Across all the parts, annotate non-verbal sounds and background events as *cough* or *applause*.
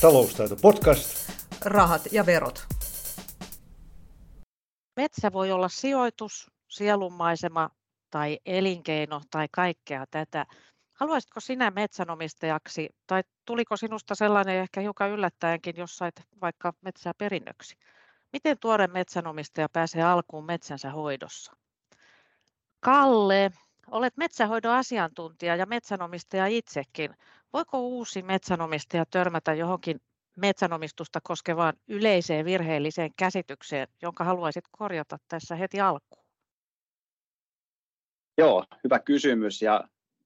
Taloustaito podcast. Rahat ja verot. Metsä voi olla sijoitus, sielunmaisema tai elinkeino tai kaikkea tätä. Haluaisitko sinä metsänomistajaksi tai tuliko sinusta sellainen ehkä hiukan yllättäenkin, jos sait vaikka metsää perinnöksi? Miten tuore metsänomistaja pääsee alkuun metsänsä hoidossa? Kalle, olet metsähoidon asiantuntija ja metsänomistaja itsekin. Voiko uusi metsänomistaja törmätä johonkin metsänomistusta koskevaan yleiseen virheelliseen käsitykseen, jonka haluaisit korjata tässä heti alkuun? Joo, hyvä kysymys ja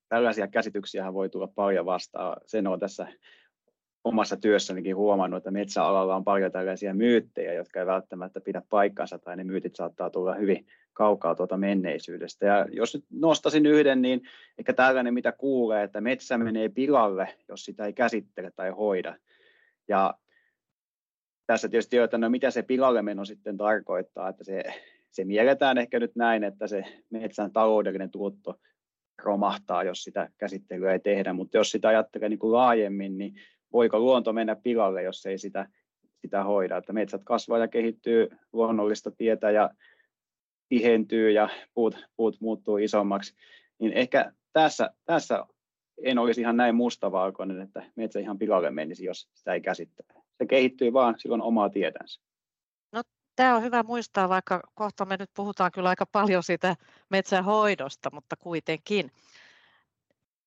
tällaisia käsityksiä voi tulla paljon vastaan. Sen on tässä omassa työssänikin huomannut, että metsäalalla on paljon tällaisia myyttejä, jotka ei välttämättä pidä paikkansa tai ne myytit saattaa tulla hyvin kaukaa tuota menneisyydestä. Ja jos nyt nostasin yhden, niin ehkä tällainen, mitä kuulee, että metsä menee pilalle, jos sitä ei käsittele tai hoida. Ja tässä tietysti jo, että no mitä se pilalle meno sitten tarkoittaa, että se, se mielletään ehkä nyt näin, että se metsän taloudellinen tuotto romahtaa, jos sitä käsittelyä ei tehdä, mutta jos sitä ajattelee niin kuin laajemmin, niin voiko luonto mennä pilalle, jos ei sitä, sitä hoida. Että metsät kasvaa ja kehittyy luonnollista tietä ja tihentyy ja puut, puut muuttuu isommaksi. Niin ehkä tässä, tässä en olisi ihan näin mustavalkoinen, että metsä ihan pilalle menisi, jos sitä ei käsittele. Se kehittyy vaan silloin omaa tietänsä. No, tämä on hyvä muistaa, vaikka kohta me nyt puhutaan kyllä aika paljon siitä metsähoidosta, mutta kuitenkin.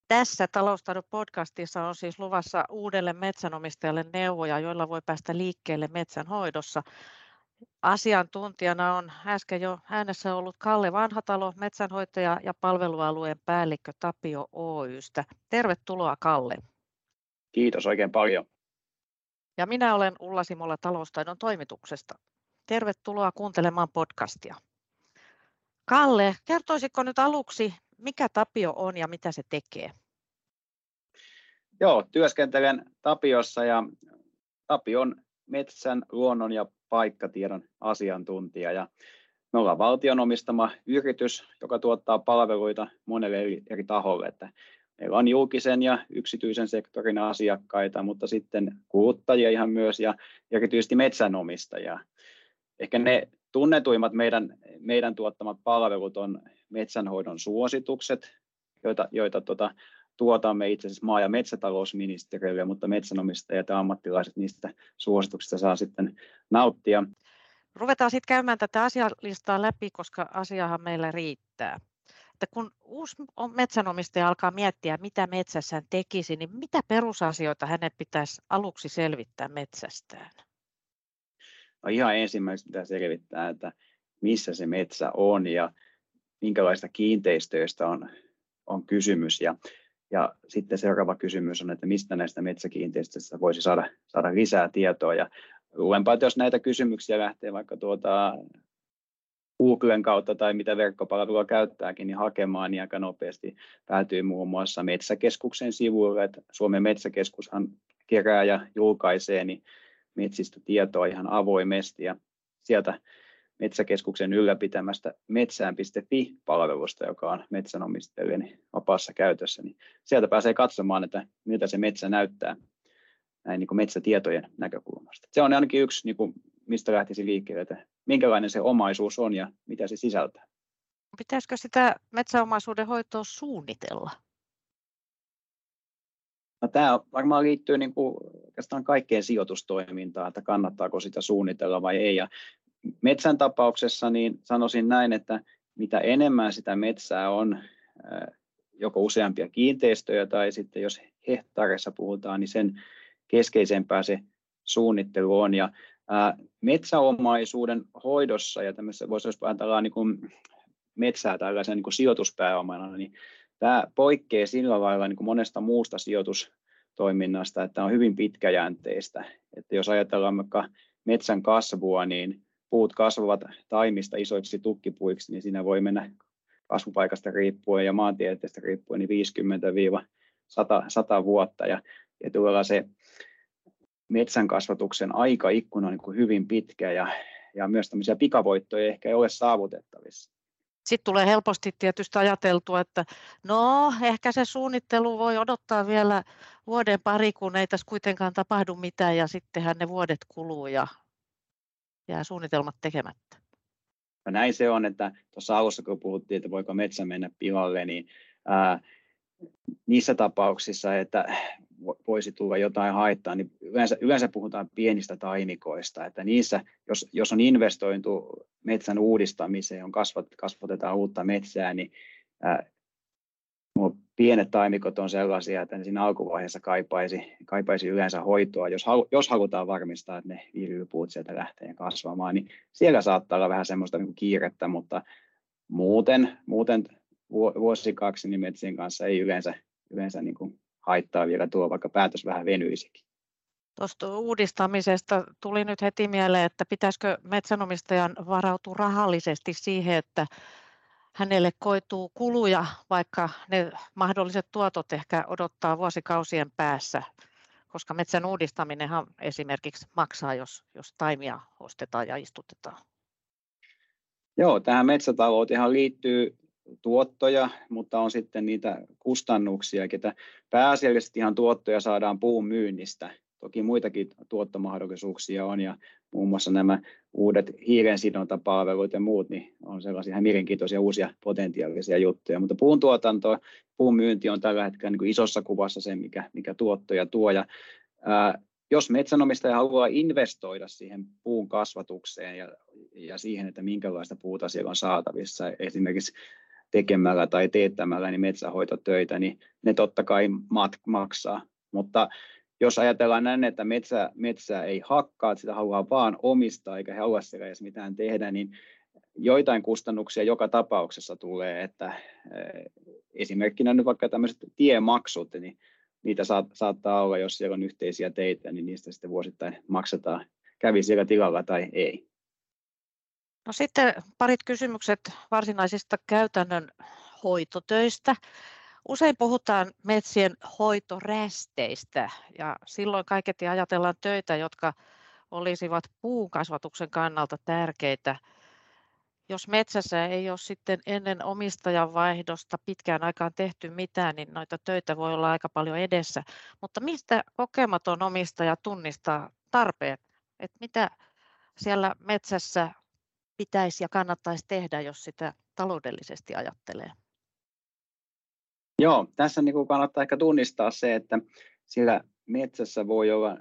Tässä taloustaidon podcastissa on siis luvassa uudelle metsänomistajalle neuvoja, joilla voi päästä liikkeelle metsänhoidossa. Asiantuntijana on äsken jo äänessä ollut Kalle Vanhatalo, metsänhoitaja ja palvelualueen päällikkö Tapio Oystä. Tervetuloa Kalle. Kiitos oikein paljon. Ja minä olen Ulla Simola taloustaidon toimituksesta. Tervetuloa kuuntelemaan podcastia. Kalle, kertoisitko nyt aluksi, mikä Tapio on ja mitä se tekee? Joo, työskentelen Tapiossa ja Tapio on metsän, luonnon ja paikkatiedon asiantuntija. Ja me ollaan valtion omistama yritys, joka tuottaa palveluita monelle eri, eri taholle. Että meillä on julkisen ja yksityisen sektorin asiakkaita, mutta sitten kuluttajia ihan myös ja erityisesti metsänomistajia. Ehkä ne tunnetuimmat meidän, meidän tuottamat palvelut on metsänhoidon suositukset, joita, joita tuota, tuotamme itse asiassa maa- ja metsätalousministeriölle, mutta metsänomistajat ja ammattilaiset niistä suosituksista saa sitten nauttia. Ruvetaan sitten käymään tätä asialistaa läpi, koska asiahan meillä riittää. Että kun uusi metsänomistaja alkaa miettiä, mitä metsässään tekisi, niin mitä perusasioita hänen pitäisi aluksi selvittää metsästään? No ihan ensimmäisenä pitää selvittää, että missä se metsä on ja minkälaista kiinteistöistä on, on kysymys. Ja ja sitten seuraava kysymys on, että mistä näistä metsäkiinteistöistä voisi saada, saada lisää tietoa. Ja luulenpa, että jos näitä kysymyksiä lähtee vaikka tuota Googlen kautta tai mitä verkkopalvelua käyttääkin, niin hakemaan, niin aika nopeasti päätyy muun muassa Metsäkeskuksen sivuille. Että Suomen Metsäkeskushan kerää ja julkaisee niin metsistä tietoa ihan avoimesti ja sieltä Metsäkeskuksen ylläpitämästä metsään.fi-palvelusta, joka on metsänomistajille niin vapaassa käytössä, niin sieltä pääsee katsomaan, että miltä se metsä näyttää näin niin kuin metsätietojen näkökulmasta. Se on ainakin yksi, niin kuin, mistä lähtisi liikkeelle, että minkälainen se omaisuus on ja mitä se sisältää. Pitäisikö sitä metsäomaisuuden hoitoa suunnitella? No, tämä varmaan liittyy niin kuin oikeastaan kaikkeen sijoitustoimintaan, että kannattaako sitä suunnitella vai ei. Ja metsän tapauksessa niin sanoisin näin, että mitä enemmän sitä metsää on, joko useampia kiinteistöjä tai sitten jos hehtaareissa puhutaan, niin sen keskeisempää se suunnittelu on. Ja metsäomaisuuden hoidossa ja tämmöisessä voisi jos ajatella niin kuin metsää tällaisen niin kuin sijoituspääomana, niin tämä poikkeaa sillä lailla niin kuin monesta muusta sijoitustoiminnasta, että on hyvin pitkäjänteistä. Että jos ajatellaan vaikka metsän kasvua, niin puut kasvavat taimista isoiksi tukkipuiksi, niin siinä voi mennä kasvupaikasta riippuen ja maantieteestä riippuen niin 50-100 vuotta. Ja, tuolla se metsän kasvatuksen aikaikkuna on niin kuin hyvin pitkä ja, ja myös tämmöisiä pikavoittoja ehkä ei ole saavutettavissa. Sitten tulee helposti tietysti ajateltua, että no ehkä se suunnittelu voi odottaa vielä vuoden pari, kun ei tässä kuitenkaan tapahdu mitään ja sittenhän ne vuodet kuluu ja jää suunnitelmat tekemättä. No näin se on, että tuossa alussa kun puhuttiin, että voiko metsä mennä pilalle, niin ää, niissä tapauksissa, että voisi tulla jotain haittaa, niin yleensä, yleensä puhutaan pienistä taimikoista, että niissä, jos, jos on investointu metsän uudistamiseen, on kasvat, kasvatetaan uutta metsää, niin ää, pienet taimikot on sellaisia, että ne siinä alkuvaiheessa kaipaisi, kaipaisi yleensä hoitoa, jos, halu, jos halutaan varmistaa, että ne viljelypuut sieltä lähtee kasvamaan, niin siellä saattaa olla vähän semmoista niin kiirettä, mutta muuten, muuten vuosi kaksi niin metsien kanssa ei yleensä, yleensä niin kuin haittaa vielä tuo, vaikka päätös vähän venyisikin. Tuosta uudistamisesta tuli nyt heti mieleen, että pitäisikö metsänomistajan varautua rahallisesti siihen, että hänelle koituu kuluja, vaikka ne mahdolliset tuotot ehkä odottaa vuosikausien päässä, koska metsän uudistaminenhan esimerkiksi maksaa, jos, jos taimia ostetaan ja istutetaan. Joo, tähän metsätalouteenhan liittyy tuottoja, mutta on sitten niitä kustannuksia, että pääasiallisesti ihan tuottoja saadaan puun myynnistä. Toki muitakin tuottomahdollisuuksia on ja muun muassa nämä uudet hiilensidontapalvelut ja muut niin on sellaisia mielenkiintoisia uusia potentiaalisia juttuja, mutta puun tuotanto, puun myynti on tällä hetkellä niin kuin isossa kuvassa se, mikä, mikä tuottoja tuo ja ää, jos metsänomistaja haluaa investoida siihen puun kasvatukseen ja, ja siihen, että minkälaista puuta siellä on saatavissa, esimerkiksi tekemällä tai teettämällä niin metsähoitotöitä, niin ne totta kai mat- maksaa. Mutta jos ajatellaan näin, että metsä, metsä ei hakkaa, että sitä haluaa vaan omistaa eikä halua siellä edes mitään tehdä, niin joitain kustannuksia joka tapauksessa tulee, että eh, esimerkkinä nyt vaikka tämmöiset tiemaksut, niin niitä saattaa olla, jos siellä on yhteisiä teitä, niin niistä sitten vuosittain maksetaan, kävi siellä tilalla tai ei. No sitten parit kysymykset varsinaisista käytännön hoitotöistä. Usein puhutaan metsien hoitorästeistä ja silloin kaiketi ajatellaan töitä, jotka olisivat puun kasvatuksen kannalta tärkeitä. Jos metsässä ei ole sitten ennen omistajan vaihdosta pitkään aikaan tehty mitään, niin noita töitä voi olla aika paljon edessä. Mutta mistä kokematon omistaja tunnistaa tarpeet? Että mitä siellä metsässä pitäisi ja kannattaisi tehdä, jos sitä taloudellisesti ajattelee? Joo, tässä niin kuin kannattaa ehkä tunnistaa se, että sillä metsässä voi olla,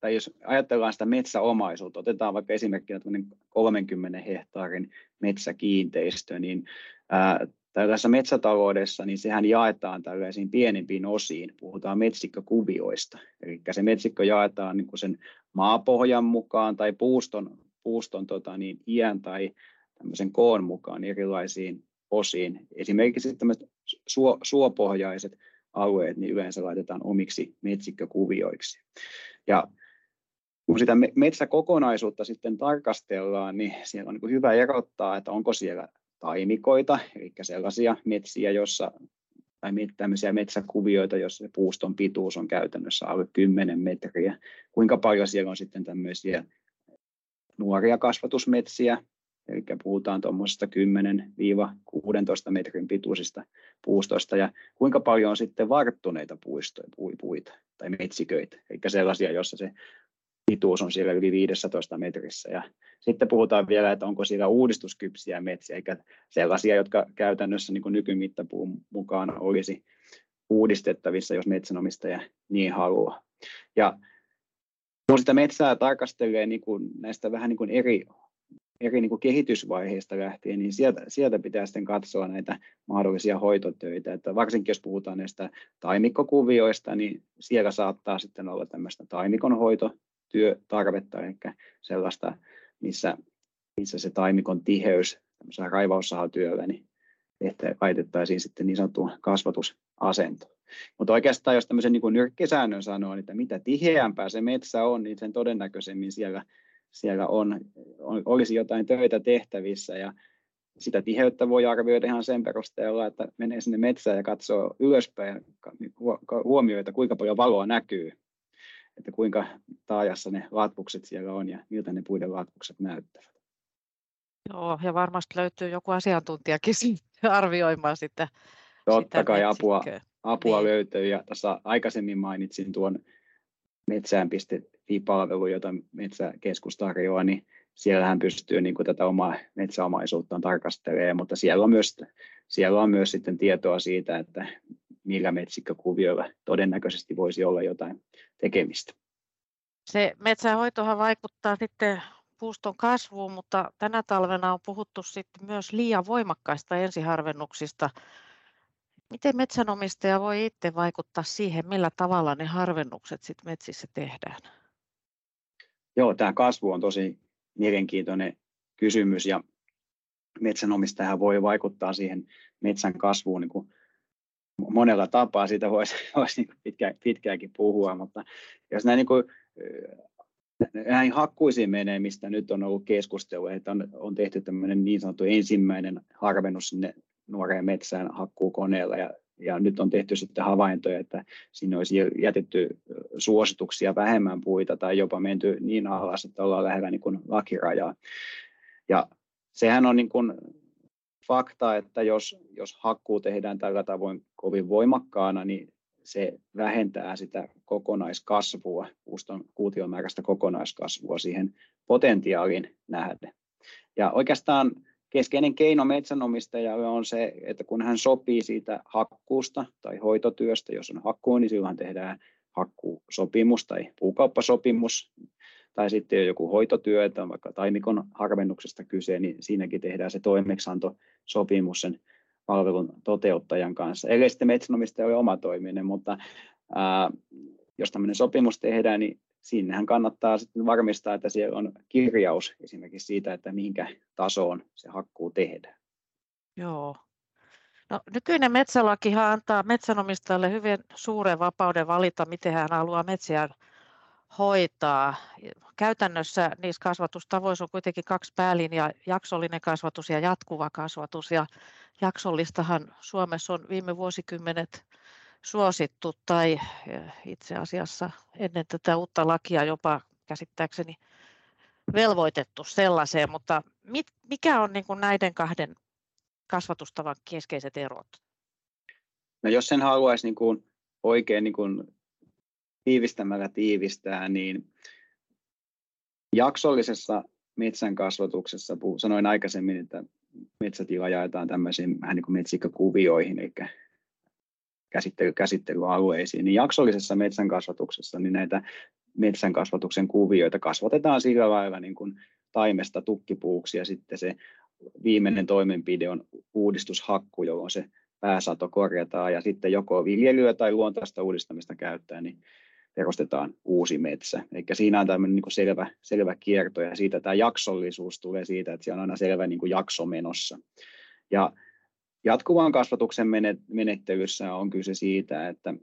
tai jos ajatellaan sitä metsäomaisuutta, otetaan vaikka esimerkkinä 30 hehtaarin metsäkiinteistö, niin ää, tällaisessa metsätaloudessa, niin sehän jaetaan tällaisiin pienempiin osiin. Puhutaan metsikkökuvioista. Eli se metsikkö jaetaan niin kuin sen maapohjan mukaan tai puuston puuston tota, niin, iän tai tämmöisen koon mukaan erilaisiin osiin. Esimerkiksi tämmöiset suo, suopohjaiset alueet niin yleensä laitetaan omiksi metsikkökuvioiksi. Ja kun sitä metsäkokonaisuutta sitten tarkastellaan, niin siellä on niin hyvä erottaa, että onko siellä taimikoita, eli sellaisia metsiä, jossa tai tämmöisiä metsäkuvioita, se puuston pituus on käytännössä alle 10 metriä. Kuinka paljon siellä on sitten tämmöisiä nuoria kasvatusmetsiä, eli puhutaan tuommoisesta 10-16 metrin pituisista puustoista, ja kuinka paljon on sitten varttuneita puistoja, puita tai metsiköitä, eli sellaisia, joissa se pituus on siellä yli 15 metrissä. Ja sitten puhutaan vielä, että onko siellä uudistuskypsiä metsiä, eikä sellaisia, jotka käytännössä niin kuin nykymittapuun mukaan olisi uudistettavissa, jos metsänomistaja niin haluaa. Ja kun sitä metsää tarkastelee niin kuin näistä vähän niin kuin eri, eri niin kuin kehitysvaiheista lähtien, niin sieltä, sieltä pitää sitten katsoa näitä mahdollisia hoitotöitä. Että varsinkin jos puhutaan näistä taimikkokuvioista, niin siellä saattaa sitten olla tämmöistä taimikon hoitotyötarvetta, eli sellaista, missä, missä se taimikon tiheys raivaussahatyöllä, niin että laitettaisiin sitten niin sanottuun kasvatusasentoon. Mutta oikeastaan jos tämmöisen niin nyrkkisäännön sanoo, että mitä tiheämpää se metsä on, niin sen todennäköisemmin siellä, siellä on, on, olisi jotain töitä tehtävissä ja sitä tiheyttä voi arvioida ihan sen perusteella, että menee sinne metsään ja katsoo ylöspäin ja huomioi, että kuinka paljon valoa näkyy, että kuinka taajassa ne latvukset siellä on ja miltä ne puiden latvukset näyttävät. Joo, ja varmasti löytyy joku asiantuntijakin *laughs* arvioimaan sitä. Totta sitä kai apua, apua niin. löytyy. Ja tässä aikaisemmin mainitsin tuon metsään.fi-palvelu, jota Metsäkeskus tarjoaa, niin siellähän pystyy niin kuin tätä omaa metsäomaisuuttaan tarkastelemaan, mutta siellä on, myös, siellä on myös sitten tietoa siitä, että millä metsikkökuvioilla todennäköisesti voisi olla jotain tekemistä. Se metsänhoitohan vaikuttaa sitten puuston kasvuun, mutta tänä talvena on puhuttu sitten myös liian voimakkaista ensiharvennuksista. Miten metsänomistaja voi itse vaikuttaa siihen, millä tavalla ne harvennukset sitten metsissä tehdään? Joo, tämä kasvu on tosi mielenkiintoinen kysymys ja metsänomistaja voi vaikuttaa siihen metsän kasvuun niin kuin monella tapaa. Siitä voisi, *laughs* voisi niin pitkä, pitkäänkin puhua, mutta jos näin niin kuin, näihin hakkuisiin menee, mistä nyt on ollut keskustelua, että on, on tehty tämmöinen niin sanottu ensimmäinen harvennus sinne nuoreen metsään hakkuukoneella ja, ja nyt on tehty sitten havaintoja, että sinne olisi jätetty suosituksia vähemmän puita tai jopa menty niin alas, että ollaan lähellä niin kuin lakirajaa. Ja sehän on niin kuin fakta, että jos, jos hakkuu tehdään tällä tavoin kovin voimakkaana, niin se vähentää sitä kokonaiskasvua, puuston kuutiomääräistä kokonaiskasvua siihen potentiaalin nähden. Ja oikeastaan keskeinen keino metsänomistajalle on se, että kun hän sopii siitä hakkuusta tai hoitotyöstä, jos on hakkuu, niin silloin tehdään hakkuusopimus tai puukauppasopimus, tai sitten on joku hoitotyö, että on vaikka taimikon harvennuksesta kyse, niin siinäkin tehdään se toimeksiantosopimus sen palvelun toteuttajan kanssa. Eli sitten metsänomistaja oli oma toiminen, mutta ää, jos tämmöinen sopimus tehdään, niin sinnehän kannattaa sitten varmistaa, että siellä on kirjaus esimerkiksi siitä, että minkä tasoon se hakkuu tehdään. Joo. No, nykyinen metsälakihan antaa metsänomistajalle hyvin suuren vapauden valita, miten hän haluaa metsiään hoitaa. Käytännössä niissä kasvatustavoissa on kuitenkin kaksi päälinjaa, jaksollinen kasvatus ja jatkuva kasvatus. Ja jaksollistahan Suomessa on viime vuosikymmenet suosittu tai itse asiassa ennen tätä uutta lakia jopa käsittääkseni velvoitettu sellaiseen, mutta mit, mikä on niin kuin näiden kahden kasvatustavan keskeiset erot? No jos sen haluaisi niin kuin oikein niin kuin tiivistämällä tiivistää, niin jaksollisessa metsän kasvatuksessa, sanoin aikaisemmin, että metsätila jaetaan tämmöisiin vähän niin kuin metsikkökuvioihin, eli käsittely, käsittelyalueisiin, niin jaksollisessa metsän kasvatuksessa niin näitä metsän kasvatuksen kuvioita kasvatetaan sillä lailla niin kuin taimesta tukkipuuksi ja sitten se viimeinen toimenpide on uudistushakku, jolloin se pääsato korjataan ja sitten joko viljelyä tai luontaista uudistamista käyttää, niin perustetaan uusi metsä. Eli siinä on tämmöinen niin selvä, selvä kierto ja siitä tämä jaksollisuus tulee siitä, että siellä on aina selvä niin kuin jakso menossa. Ja jatkuvan kasvatuksen menettelyssä on kyse siitä, että,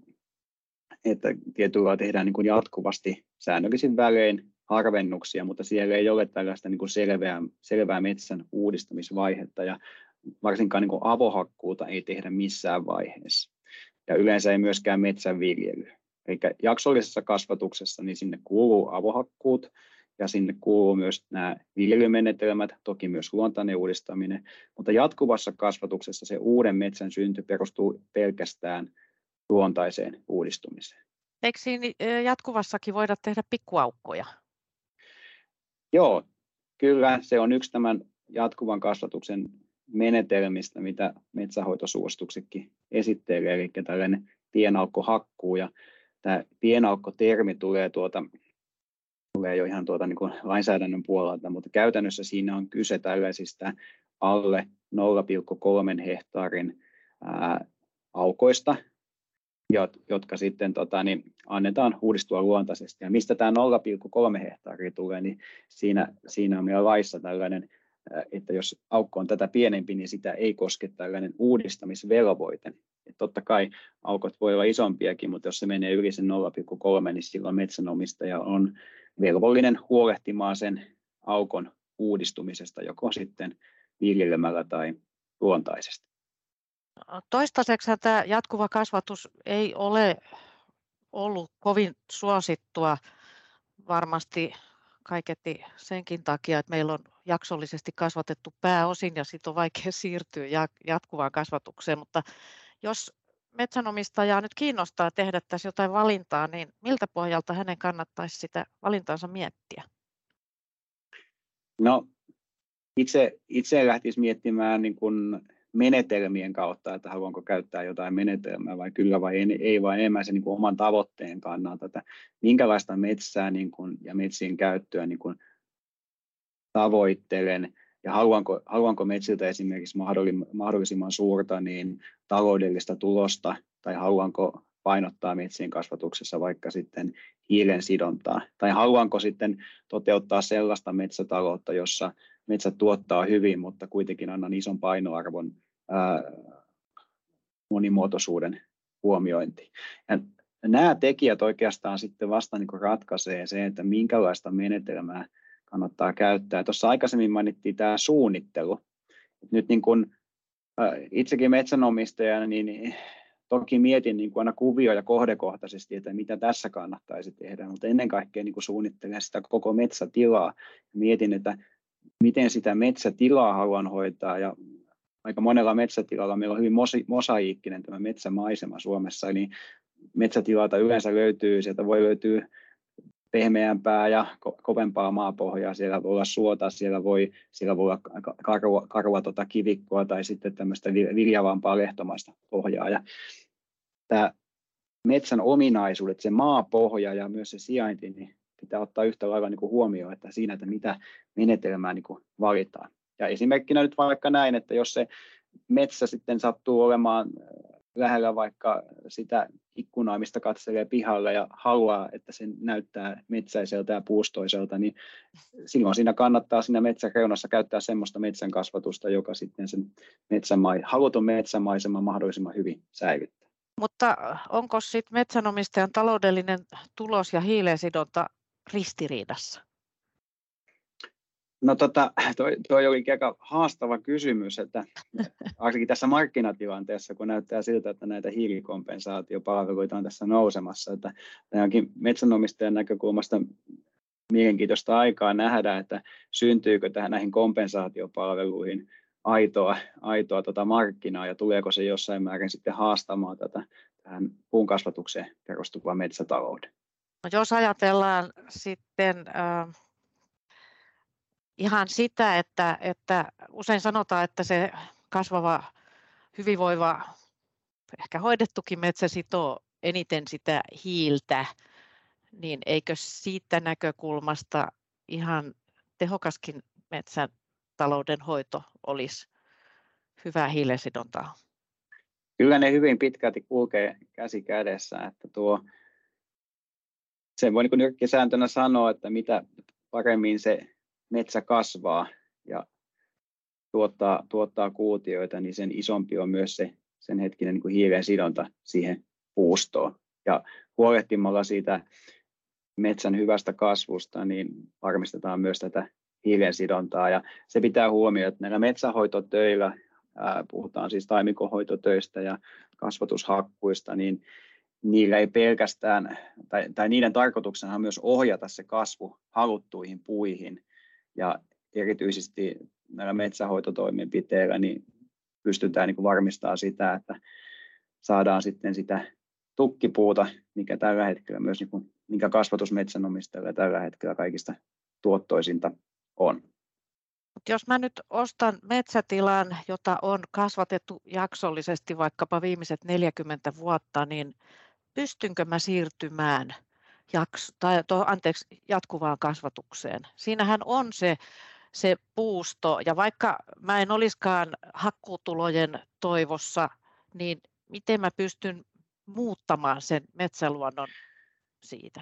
että tietyllä tehdään niin kuin jatkuvasti säännöllisin välein harvennuksia, mutta siellä ei ole tällaista niin kuin selvää, selvää metsän uudistamisvaihetta ja varsinkaan niin kuin avohakkuuta ei tehdä missään vaiheessa. Ja yleensä ei myöskään metsän viljely. Eli jaksollisessa kasvatuksessa niin sinne kuuluu avohakkuut ja sinne kuuluu myös nämä viljelymenetelmät, toki myös luontainen uudistaminen, mutta jatkuvassa kasvatuksessa se uuden metsän synty perustuu pelkästään luontaiseen uudistumiseen. Eikö siinä jatkuvassakin voida tehdä pikkuaukkoja? Joo, kyllä se on yksi tämän jatkuvan kasvatuksen menetelmistä, mitä metsähoitosuosituksetkin esittelee, eli tällainen pienaukkohakkuu. Ja tämä pienaukko-termi tulee, tuota, tulee jo ihan tuota, niin kuin lainsäädännön puolelta, mutta käytännössä siinä on kyse tällaisista alle 0,3 hehtaarin ää, aukoista, jotka sitten tota, niin annetaan uudistua luontaisesti. Ja mistä tämä 0,3 hehtaaria tulee, niin siinä, siinä on meillä laissa tällainen, että jos aukko on tätä pienempi, niin sitä ei koske tällainen uudistamisvelvoite. Et totta kai aukot voi olla isompiakin, mutta jos se menee yli sen 0,3, niin silloin metsänomistaja on velvollinen huolehtimaan sen aukon uudistumisesta joko sitten viljelemällä tai luontaisesti. Toistaiseksi tämä jatkuva kasvatus ei ole ollut kovin suosittua varmasti kaiketti senkin takia, että meillä on jaksollisesti kasvatettu pääosin ja sitten on vaikea siirtyä jatkuvaan kasvatukseen, mutta jos metsänomistajaa nyt kiinnostaa tehdä tässä jotain valintaa, niin miltä pohjalta hänen kannattaisi sitä valintaansa miettiä? No itse, itse lähtisi miettimään niin kuin menetelmien kautta, että haluanko käyttää jotain menetelmää vai kyllä vai ei, ei vai enemmän se niin kuin oman tavoitteen kannalta, että minkälaista metsää niin kuin, ja metsien käyttöä niin kuin tavoittelen ja haluanko, haluanko metsiltä esimerkiksi mahdollisimman suurta niin taloudellista tulosta tai haluanko painottaa metsien kasvatuksessa vaikka sitten hiilen sidontaa tai haluanko sitten toteuttaa sellaista metsätaloutta, jossa metsät tuottaa hyvin, mutta kuitenkin annan ison painoarvon ää, monimuotoisuuden huomiointi. Ja nämä tekijät oikeastaan sitten vasta niin ratkaisee se, että minkälaista menetelmää kannattaa käyttää. Tuossa aikaisemmin mainittiin tämä suunnittelu. Nyt niin kuin, itsekin metsänomistajana, niin toki mietin niin kuin aina kuvio- ja kohdekohtaisesti, että mitä tässä kannattaisi tehdä, mutta ennen kaikkea niin kuin suunnittelen sitä koko metsätilaa. Mietin, että miten sitä metsätilaa haluan hoitaa ja aika monella metsätilalla meillä on hyvin mosaiikkinen tämä metsämaisema Suomessa, eli metsätilalta yleensä löytyy, sieltä voi löytyä pehmeämpää ja kovempaa maapohjaa, siellä voi olla suota, siellä voi, siellä voi olla karua, karua tota kivikkoa tai sitten tämmöistä viljavampaa lehtomaista pohjaa. Ja tämä metsän ominaisuudet, se maapohja ja myös se sijainti, niin pitää ottaa yhtä lailla niin kuin huomioon, että siinä, että mitä menetelmää niin kuin valitaan. Ja esimerkkinä nyt vaikka näin, että jos se metsä sitten sattuu olemaan lähellä vaikka sitä ikkunaa, mistä katselee pihalle ja haluaa, että se näyttää metsäiseltä ja puustoiselta, niin silloin siinä kannattaa siinä metsäreunassa käyttää semmoista metsän kasvatusta, joka sitten sen metsämai, halutun metsämaiseman mahdollisimman hyvin säilyttää. Mutta onko sitten metsänomistajan taloudellinen tulos ja hiilensidonta ristiriidassa? No tota, toi, toi oli aika haastava kysymys, että varsinkin tässä markkinatilanteessa, kun näyttää siltä, että näitä hiilikompensaatiopalveluita on tässä nousemassa, että onkin metsänomistajan näkökulmasta mielenkiintoista aikaa nähdä, että syntyykö tähän näihin kompensaatiopalveluihin aitoa, aitoa tota markkinaa ja tuleeko se jossain määrin sitten haastamaan tätä tähän puun kasvatukseen perustuvaa metsätalouden. No jos ajatellaan sitten äh, ihan sitä, että, että usein sanotaan, että se kasvava, hyvinvoiva, ehkä hoidettukin metsä sitoo eniten sitä hiiltä, niin eikö siitä näkökulmasta ihan tehokaskin metsän talouden hoito olisi hyvää hiilensidontaa? Kyllä ne hyvin pitkälti kulkee käsi kädessä, että tuo sen voi niin sääntönä sanoa, että mitä paremmin se metsä kasvaa ja tuottaa, tuottaa kuutioita, niin sen isompi on myös se sen hetkinen niin kuin sidonta siihen puustoon. Ja huolehtimalla siitä metsän hyvästä kasvusta, niin varmistetaan myös tätä hiilen sidontaa. Ja se pitää huomioida, että näillä metsähoitotöillä, ää, puhutaan siis taimikonhoitotöistä ja kasvatushakkuista, niin niillä ei pelkästään, tai, tai niiden tarkoituksena on myös ohjata se kasvu haluttuihin puihin. Ja erityisesti näillä metsähoitotoimenpiteillä niin pystytään niin varmistamaan sitä, että saadaan sitten sitä tukkipuuta, mikä tällä hetkellä myös, niin kuin, mikä kasvatusmetsänomistajilla tällä hetkellä kaikista tuottoisinta on. Jos mä nyt ostan metsätilan, jota on kasvatettu jaksollisesti vaikkapa viimeiset 40 vuotta, niin pystynkö mä siirtymään jaks, tai, to, anteeksi, jatkuvaan kasvatukseen. Siinähän on se, se puusto, ja vaikka mä en olisikaan hakkuutulojen toivossa, niin miten mä pystyn muuttamaan sen metsäluonnon siitä?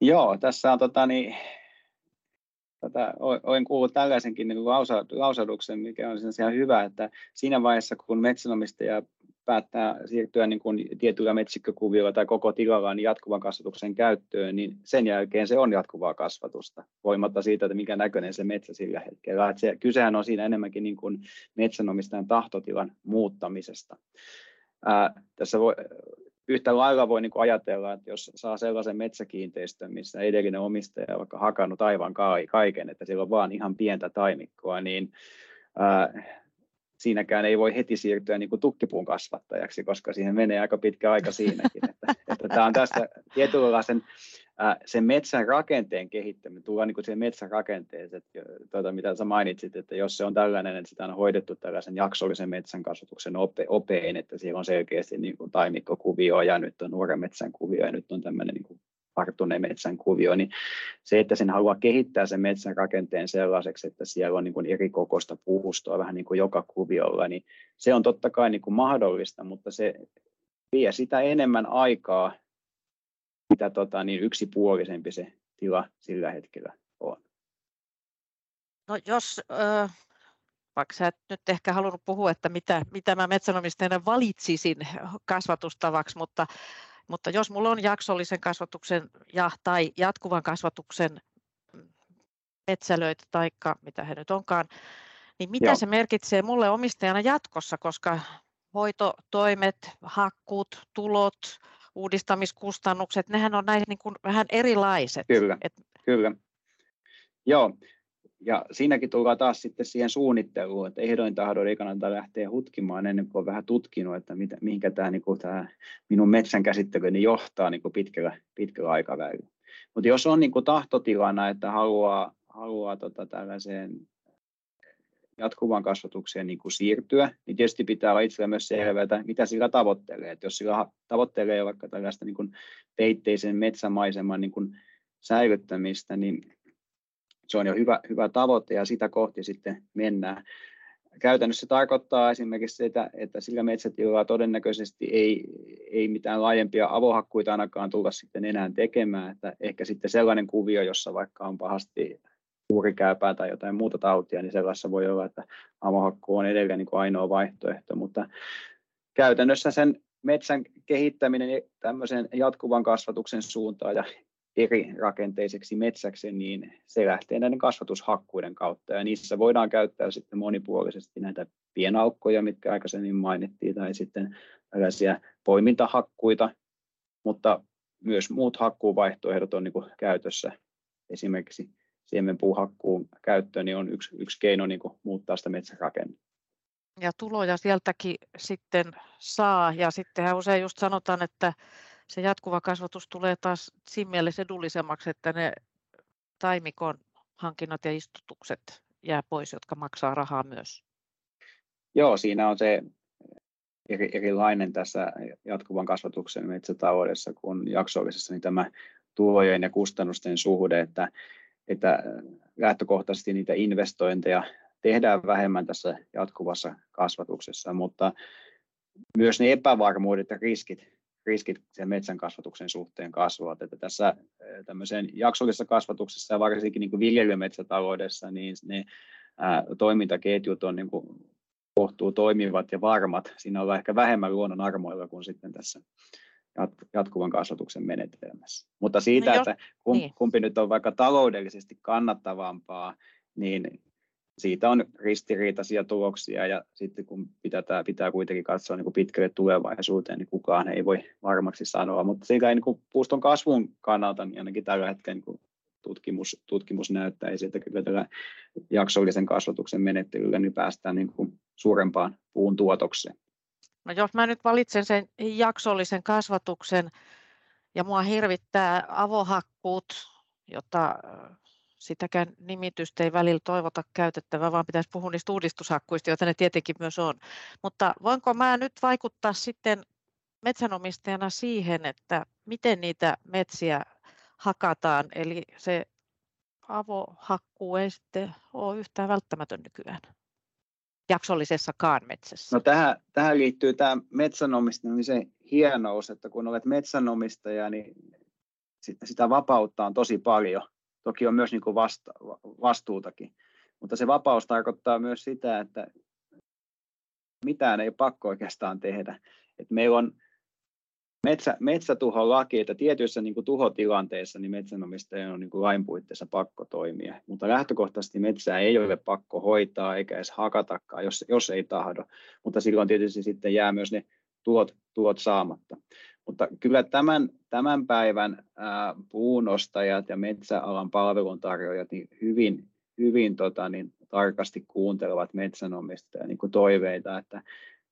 Joo, tässä on tota, niin, tätä, olen kuullut tällaisenkin niin lausaduksen, mikä on ihan hyvä, että siinä vaiheessa, kun metsänomistaja päättää siirtyä niin kuin tietyllä metsikkökuviolla tai koko tilalla niin jatkuvan kasvatuksen käyttöön, niin sen jälkeen se on jatkuvaa kasvatusta, voimatta siitä, että mikä näköinen se metsä sillä hetkellä. Että se, kysehän on siinä enemmänkin niin kuin metsänomistajan tahtotilan muuttamisesta. Ää, tässä voi, yhtä lailla voi niin kuin ajatella, että jos saa sellaisen metsäkiinteistön, missä edellinen omistaja on vaikka hakannut aivan kaiken, että siellä on vaan ihan pientä taimikkoa, niin ää, siinäkään ei voi heti siirtyä niin kuin tukkipuun kasvattajaksi, koska siihen menee aika pitkä aika siinäkin. Että, että tämä on tästä tietynlaisen sen metsän rakenteen kehittäminen, tullaan niin siihen metsän rakenteeseen, tuota, mitä sä mainitsit, että jos se on tällainen, että sitä on hoidettu tällaisen jaksollisen metsän kasvatuksen ope, opein, että siellä on selkeästi niin kuin taimikkokuvio ja nyt on nuoren metsän kuvio ja nyt on tämmöinen niin kuin varttuneen metsän kuvio, niin se, että sen haluaa kehittää sen metsän rakenteen sellaiseksi, että siellä on niin kuin eri kokoista puustoa vähän niin kuin joka kuviolla, niin se on totta kai niin kuin mahdollista, mutta se vie sitä enemmän aikaa, mitä tota, niin yksipuolisempi se tila sillä hetkellä on. No jos, äh, vaikka sä et nyt ehkä halunnut puhua, että mitä, mitä mä metsänomistajana valitsisin kasvatustavaksi, mutta mutta jos mulla on jaksollisen kasvatuksen ja tai jatkuvan kasvatuksen metsälöitä tai mitä he nyt onkaan, niin mitä Joo. se merkitsee mulle omistajana jatkossa, koska hoitotoimet, hakkuut, tulot, uudistamiskustannukset, nehän on näin niin kuin vähän erilaiset. Kyllä, Et... kyllä. Joo, ja siinäkin tullaan taas sitten siihen suunnitteluun, että ehdoin tahdon ei kannata lähteä hutkimaan ennen kuin on vähän tutkinut, että mitä, mihinkä tämä, niin kuin tämä minun metsän käsittelyni johtaa niin kuin pitkällä, pitkällä aikavälillä. Mutta jos on niin kuin tahtotilana, että haluaa, haluaa tota tällaiseen jatkuvaan kasvatukseen niin kuin siirtyä, niin tietysti pitää olla itsellä myös selvää, että mitä sillä tavoittelee. Että jos sillä tavoittelee vaikka tällaista niin kuin peitteisen metsämaiseman niin kuin säilyttämistä, niin se on jo hyvä, hyvä tavoite ja sitä kohti sitten mennään. Käytännössä se tarkoittaa esimerkiksi sitä, että sillä metsätilalla todennäköisesti ei, ei mitään laajempia avohakkuita ainakaan tulla sitten enää tekemään, että ehkä sitten sellainen kuvio, jossa vaikka on pahasti juurikääpää tai jotain muuta tautia, niin sellaisessa voi olla, että avohakku on edelleen niin kuin ainoa vaihtoehto, mutta käytännössä sen metsän kehittäminen tämmöisen jatkuvan kasvatuksen suuntaan ja eri rakenteiseksi metsäksi, niin se lähtee näiden kasvatushakkuiden kautta ja niissä voidaan käyttää sitten monipuolisesti näitä pienaukkoja, mitkä aikaisemmin mainittiin, tai sitten tällaisia poimintahakkuita, mutta myös muut hakkuuvaihtoehdot on niin käytössä. Esimerkiksi siemenpuuhakkuun käyttö niin on yksi, yksi keino niin muuttaa sitä metsärakennetta. Ja tuloja sieltäkin sitten saa, ja sittenhän usein just sanotaan, että se jatkuva kasvatus tulee taas siinä mielessä edullisemmaksi, että ne taimikon hankinnat ja istutukset jää pois, jotka maksaa rahaa myös. Joo, siinä on se eri, erilainen tässä jatkuvan kasvatuksen metsätaloudessa kuin jaksollisessa, niin tämä tulojen ja kustannusten suhde, että, että lähtökohtaisesti niitä investointeja tehdään vähemmän tässä jatkuvassa kasvatuksessa, mutta myös ne epävarmuudet ja riskit riskit sen metsän kasvatuksen suhteen kasvavat. Että tässä tämmöisen jaksollisessa kasvatuksessa ja varsinkin niin viljelymetsätaloudessa, niin ne ää, toimintaketjut on niin kuin kohtuu toimivat ja varmat. Siinä on ehkä vähemmän luonnon armoilla kuin sitten tässä jatkuvan kasvatuksen menetelmässä. Mutta siitä, no jos, että niin. kumpi niin. nyt on vaikka taloudellisesti kannattavampaa, niin siitä on ristiriitaisia tuloksia ja sitten kun pitää, pitää kuitenkin katsoa niin kuin pitkälle tulevaisuuteen, niin kukaan ei voi varmaksi sanoa, mutta siitä ei niin kuin puuston kasvun kannalta, niin ainakin tällä hetkellä niin kuin tutkimus, tutkimus näyttäisi, että kyllä tällä jaksollisen kasvatuksen menettelyllä niin päästään niin kuin suurempaan puun tuotokseen. No jos mä nyt valitsen sen jaksollisen kasvatuksen ja mua hirvittää avohakkuut, jota sitäkään nimitystä ei välillä toivota käytettävä, vaan pitäisi puhua niistä uudistushakkuista, joita ne tietenkin myös on. Mutta voinko mä nyt vaikuttaa sitten metsänomistajana siihen, että miten niitä metsiä hakataan, eli se avohakkuu ei sitten ole yhtään välttämätön nykyään jaksollisessakaan metsässä? No tähän, tähän liittyy tämä metsänomistamisen hienous, että kun olet metsänomistaja, niin sitä vapautta on tosi paljon. Toki on myös niin kuin vasta, vastuutakin, mutta se vapaus tarkoittaa myös sitä, että mitään ei pakko oikeastaan tehdä. Et meillä on metsä, metsätuholaki, että tietyissä niin kuin tuhotilanteissa niin metsänomistajan on niin kuin lain puitteissa pakko toimia, mutta lähtökohtaisesti metsää ei ole pakko hoitaa eikä edes hakatakaan, jos, jos ei tahdo, mutta silloin tietysti sitten jää myös ne tulot, tulot saamatta. Mutta kyllä tämän, tämän päivän ää, puunostajat ja metsäalan palveluntarjoajat niin hyvin, hyvin tota, niin, tarkasti kuuntelevat metsänomistajia niin toiveita, että,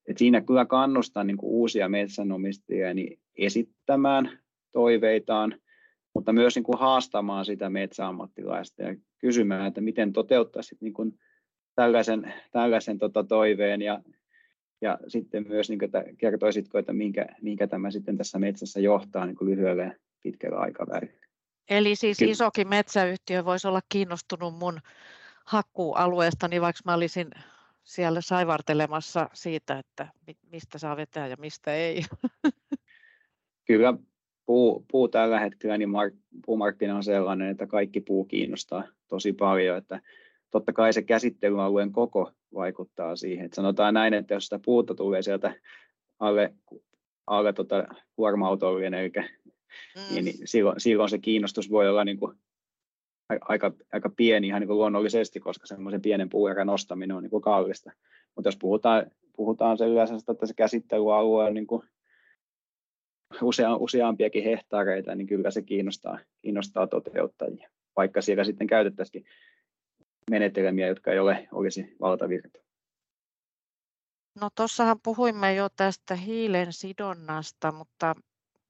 että siinä kyllä kannustan niin uusia metsänomistajia niin esittämään toiveitaan, mutta myös niin kuin haastamaan sitä metsäammattilaista ja kysymään, että miten toteuttaisit niin kuin tällaisen, tällaisen tota toiveen. Ja, ja sitten myös niin kuin, että kertoisitko, että minkä, minkä tämä sitten tässä metsässä johtaa niin lyhyellä ja pitkällä aikavälillä. Eli siis Kyllä. isokin metsäyhtiö voisi olla kiinnostunut mun hakkuualueestani, vaikka mä olisin siellä saivartelemassa siitä, että mistä saa vetää ja mistä ei. *laughs* Kyllä puu, puu tällä hetkellä, niin mark, puumarkkina on sellainen, että kaikki puu kiinnostaa tosi paljon, että totta kai se käsittelyalueen koko vaikuttaa siihen. Että sanotaan näin, että jos sitä puuta tulee sieltä alle, alle tota kuorma-autollinen, eli mm. niin, niin silloin, silloin, se kiinnostus voi olla niin kuin aika, aika pieni ihan niin kuin luonnollisesti, koska semmoisen pienen puuerän nostaminen on niin kuin kallista. Mutta jos puhutaan, puhutaan sellaisesta, että se käsittelyalue on niin kuin usea, useampiakin hehtaareita, niin kyllä se kiinnostaa, kiinnostaa toteuttajia, vaikka siellä sitten käytettäisiin menetelmiä, jotka ei ole, olisi valtavirta. No tuossahan puhuimme jo tästä hiilen sidonnasta, mutta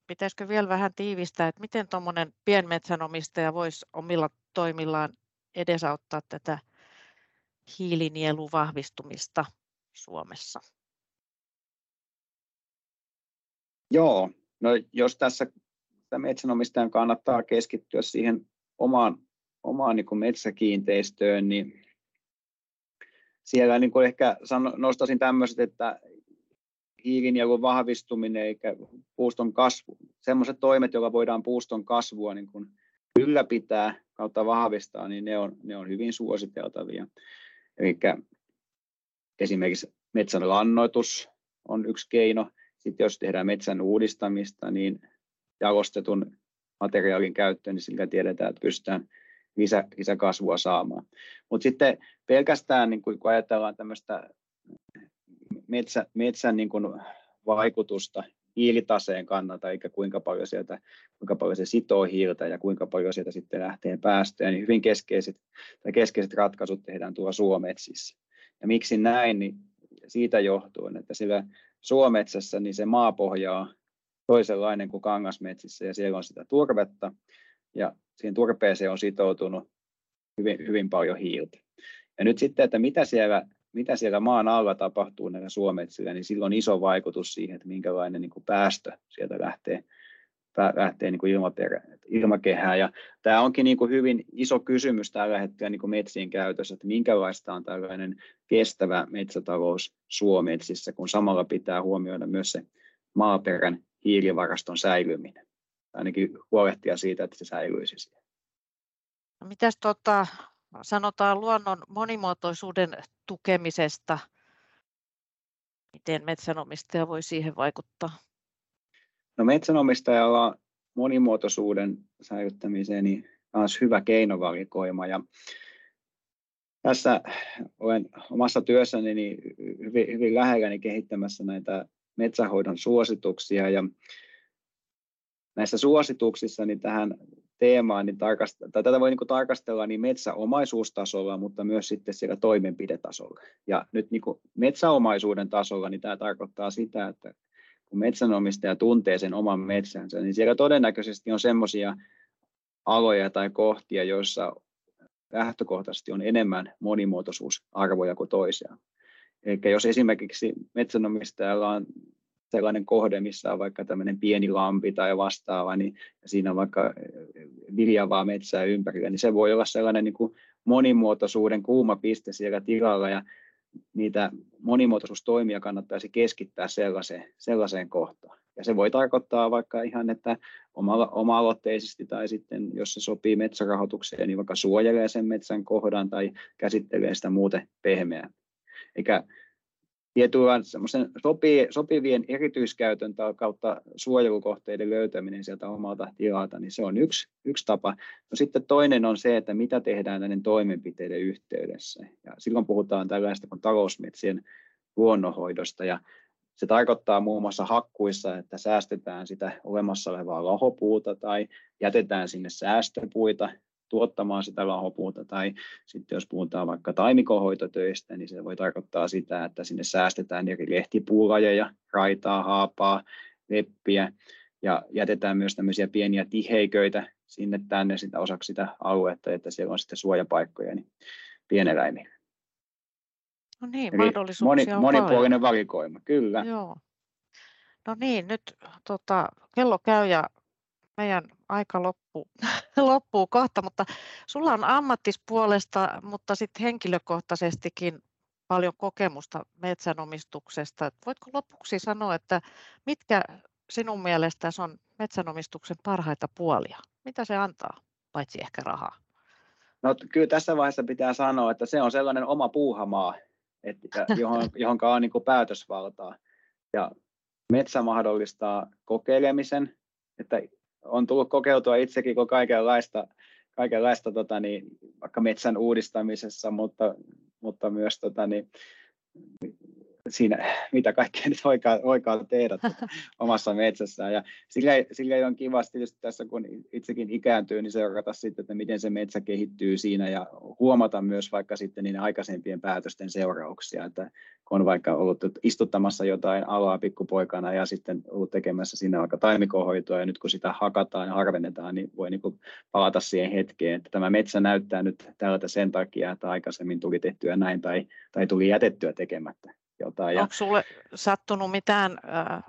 pitäisikö vielä vähän tiivistää, että miten tuommoinen pienmetsänomistaja voisi omilla toimillaan edesauttaa tätä hiilinielun vahvistumista Suomessa? Joo, no jos tässä metsänomistajan kannattaa keskittyä siihen omaan, omaan niin metsäkiinteistöön, niin siellä niin kuin ehkä nostaisin tämmöiset, että hiilinielun vahvistuminen eikä puuston kasvu, sellaiset toimet, joilla voidaan puuston kasvua niin kuin ylläpitää kautta vahvistaa, niin ne on, ne on hyvin suositeltavia. Eli esimerkiksi metsän lannoitus on yksi keino. Sitten jos tehdään metsän uudistamista, niin jalostetun materiaalin käyttöön, niin sillä tiedetään, että pystytään lisä, lisäkasvua saamaan. Mutta sitten pelkästään niin kun ajatellaan tämmöistä metsä, metsän niin kun vaikutusta hiilitaseen kannalta, eikä kuinka paljon, sieltä, kuinka paljon se sitoo hiiltä ja kuinka paljon sieltä sitten lähtee päästöjä, niin hyvin keskeiset, tai keskeiset ratkaisut tehdään tuolla suometsissä. Ja miksi näin, niin siitä johtuen, että sillä suometsässä niin se maapohja on toisenlainen kuin kangasmetsissä ja siellä on sitä turvetta ja siihen turpeeseen on sitoutunut hyvin, hyvin paljon hiiltä. Ja nyt sitten, että mitä siellä mitä siellä maan alla tapahtuu näillä suometsillä, niin sillä on iso vaikutus siihen, että minkälainen niin kuin päästö sieltä lähtee, lähtee niin kuin ilmakehään. Ja tämä onkin niin kuin hyvin iso kysymys tällä hetkellä niin kuin metsien käytössä, että minkälaista on tällainen kestävä metsätalous suometsissä, kun samalla pitää huomioida myös se maaperän hiilivaraston säilyminen. Ainakin huolehtia siitä, että se säilyisi siellä. No mitäs tota, sanotaan luonnon monimuotoisuuden tukemisesta. Miten metsänomistaja voi siihen vaikuttaa? No metsänomistajalla monimuotoisuuden säilyttämiseen niin taas hyvä keinovalikoima. Ja tässä olen omassa työssäni niin hyvin, hyvin lähelläni kehittämässä näitä metsähoidon suosituksia. Ja näissä suosituksissa niin tähän teemaa, niin tarkast- tai tätä voi niin kuin tarkastella niin metsäomaisuustasolla, mutta myös sitten siellä toimenpidetasolla. Ja nyt niin kuin metsäomaisuuden tasolla niin tämä tarkoittaa sitä, että kun metsänomistaja tuntee sen oman metsänsä, niin siellä todennäköisesti on semmoisia aloja tai kohtia, joissa lähtökohtaisesti on enemmän monimuotoisuusarvoja kuin toisia. Eli jos esimerkiksi metsänomistajalla on sellainen kohde, missä on vaikka tämmöinen pieni lampi tai vastaava, niin ja siinä on vaikka eh, viljavaa metsää ympärillä, niin se voi olla sellainen niin kuin monimuotoisuuden kuuma piste siellä tilalla ja niitä monimuotoisuustoimia kannattaisi keskittää sellaiseen, sellaiseen kohtaan. Ja se voi tarkoittaa vaikka ihan, että oma, oma-aloitteisesti tai sitten, jos se sopii metsärahoitukseen, niin vaikka suojelee sen metsän kohdan tai käsittelee sitä muuten pehmeää. Eikä tietynlainen sopi, sopivien erityiskäytön kautta suojelukohteiden löytäminen sieltä omalta tilalta, niin se on yksi, yksi tapa. No sitten toinen on se, että mitä tehdään näiden toimenpiteiden yhteydessä. Ja silloin puhutaan tällaista kuin talousmetsien luonnonhoidosta. Ja Se tarkoittaa muun muassa hakkuissa, että säästetään sitä olemassa olevaa lahopuuta tai jätetään sinne säästöpuita tuottamaan sitä lahopuuta, tai sitten jos puhutaan vaikka taimikohoitotöistä, niin se voi tarkoittaa sitä, että sinne säästetään eri lehtipuulajeja, raitaa, haapaa, leppiä, ja jätetään myös tämmöisiä pieniä tiheiköitä sinne tänne sitä osaksi sitä aluetta, että siellä on sitten suojapaikkoja niin pieneläimille. No niin, Eli moni, on monipuolinen paljon. valikoima, kyllä. Joo. No niin, nyt tota, kello käy ja meidän aika loppuu, *laughs* loppuu kohta, mutta sulla on ammattispuolesta, mutta sitten henkilökohtaisestikin paljon kokemusta metsänomistuksesta. Voitko lopuksi sanoa, että mitkä sinun mielestä on metsänomistuksen parhaita puolia? Mitä se antaa, paitsi ehkä rahaa? No kyllä tässä vaiheessa pitää sanoa, että se on sellainen oma puuhamaa, että, *laughs* johon, johon on niin kuin päätösvaltaa. Ja metsä mahdollistaa kokeilemisen, että on tullut kokeiltua itsekin kun kaikenlaista, kaikenlaista tota, niin, vaikka metsän uudistamisessa, mutta, mutta myös tota, niin, siinä, mitä kaikkea nyt voikaan, voikaan tehdä *laughs* omassa metsässään. Ja sillä, sillä on kiva tietysti tässä, kun itsekin ikääntyy, niin seurata sitten, että miten se metsä kehittyy siinä ja huomata myös vaikka sitten niin aikaisempien päätösten seurauksia, että kun on vaikka ollut istuttamassa jotain alaa pikkupoikana ja sitten ollut tekemässä siinä vaikka taimikohoitoa ja nyt kun sitä hakataan ja harvennetaan, niin voi niin palata siihen hetkeen, että tämä metsä näyttää nyt tältä sen takia, että aikaisemmin tuli tehtyä näin tai, tai tuli jätettyä tekemättä jotain. Onko sinulle sattunut mitään äh,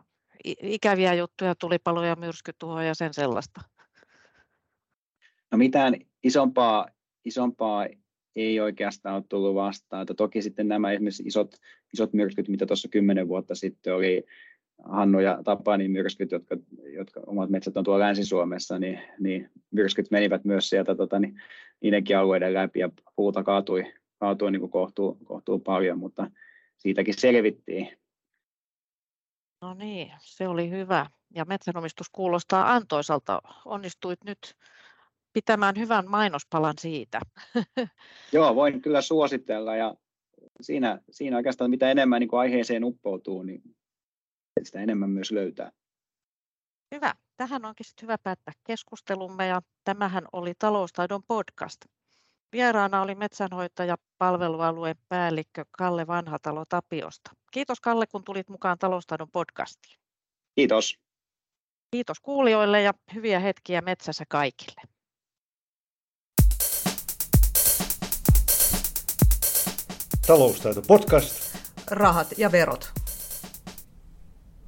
ikäviä juttuja, tulipaloja, myrskytuhoja ja sen sellaista? No mitään isompaa, isompaa ei oikeastaan ole tullut vastaan. Että toki sitten nämä esimerkiksi isot, isot myrskyt, mitä tuossa kymmenen vuotta sitten oli, Hannu ja Tapanin myrskyt, jotka, jotka omat metsät on tuolla Länsi-Suomessa, niin, niin myrskyt menivät myös sieltä tota, niin, niidenkin alueiden läpi ja puuta kaatui, kaatui niin kohtuu, kohtuu paljon, mutta siitäkin selvittiin. No niin, se oli hyvä. Ja metsänomistus kuulostaa antoisalta. Onnistuit nyt pitämään hyvän mainospalan siitä. *laughs* Joo, voin kyllä suositella ja siinä, siinä oikeastaan mitä enemmän niin aiheeseen uppoutuu, niin sitä enemmän myös löytää. Hyvä. Tähän onkin sitten hyvä päättää keskustelumme ja tämähän oli Taloustaidon podcast. Vieraana oli metsänhoitaja palvelualueen päällikkö Kalle Vanhatalo Tapiosta. Kiitos Kalle, kun tulit mukaan Taloustaidon podcastiin. Kiitos. Kiitos kuulijoille ja hyviä hetkiä metsässä kaikille. Taloustaito podcast. Rahat ja verot.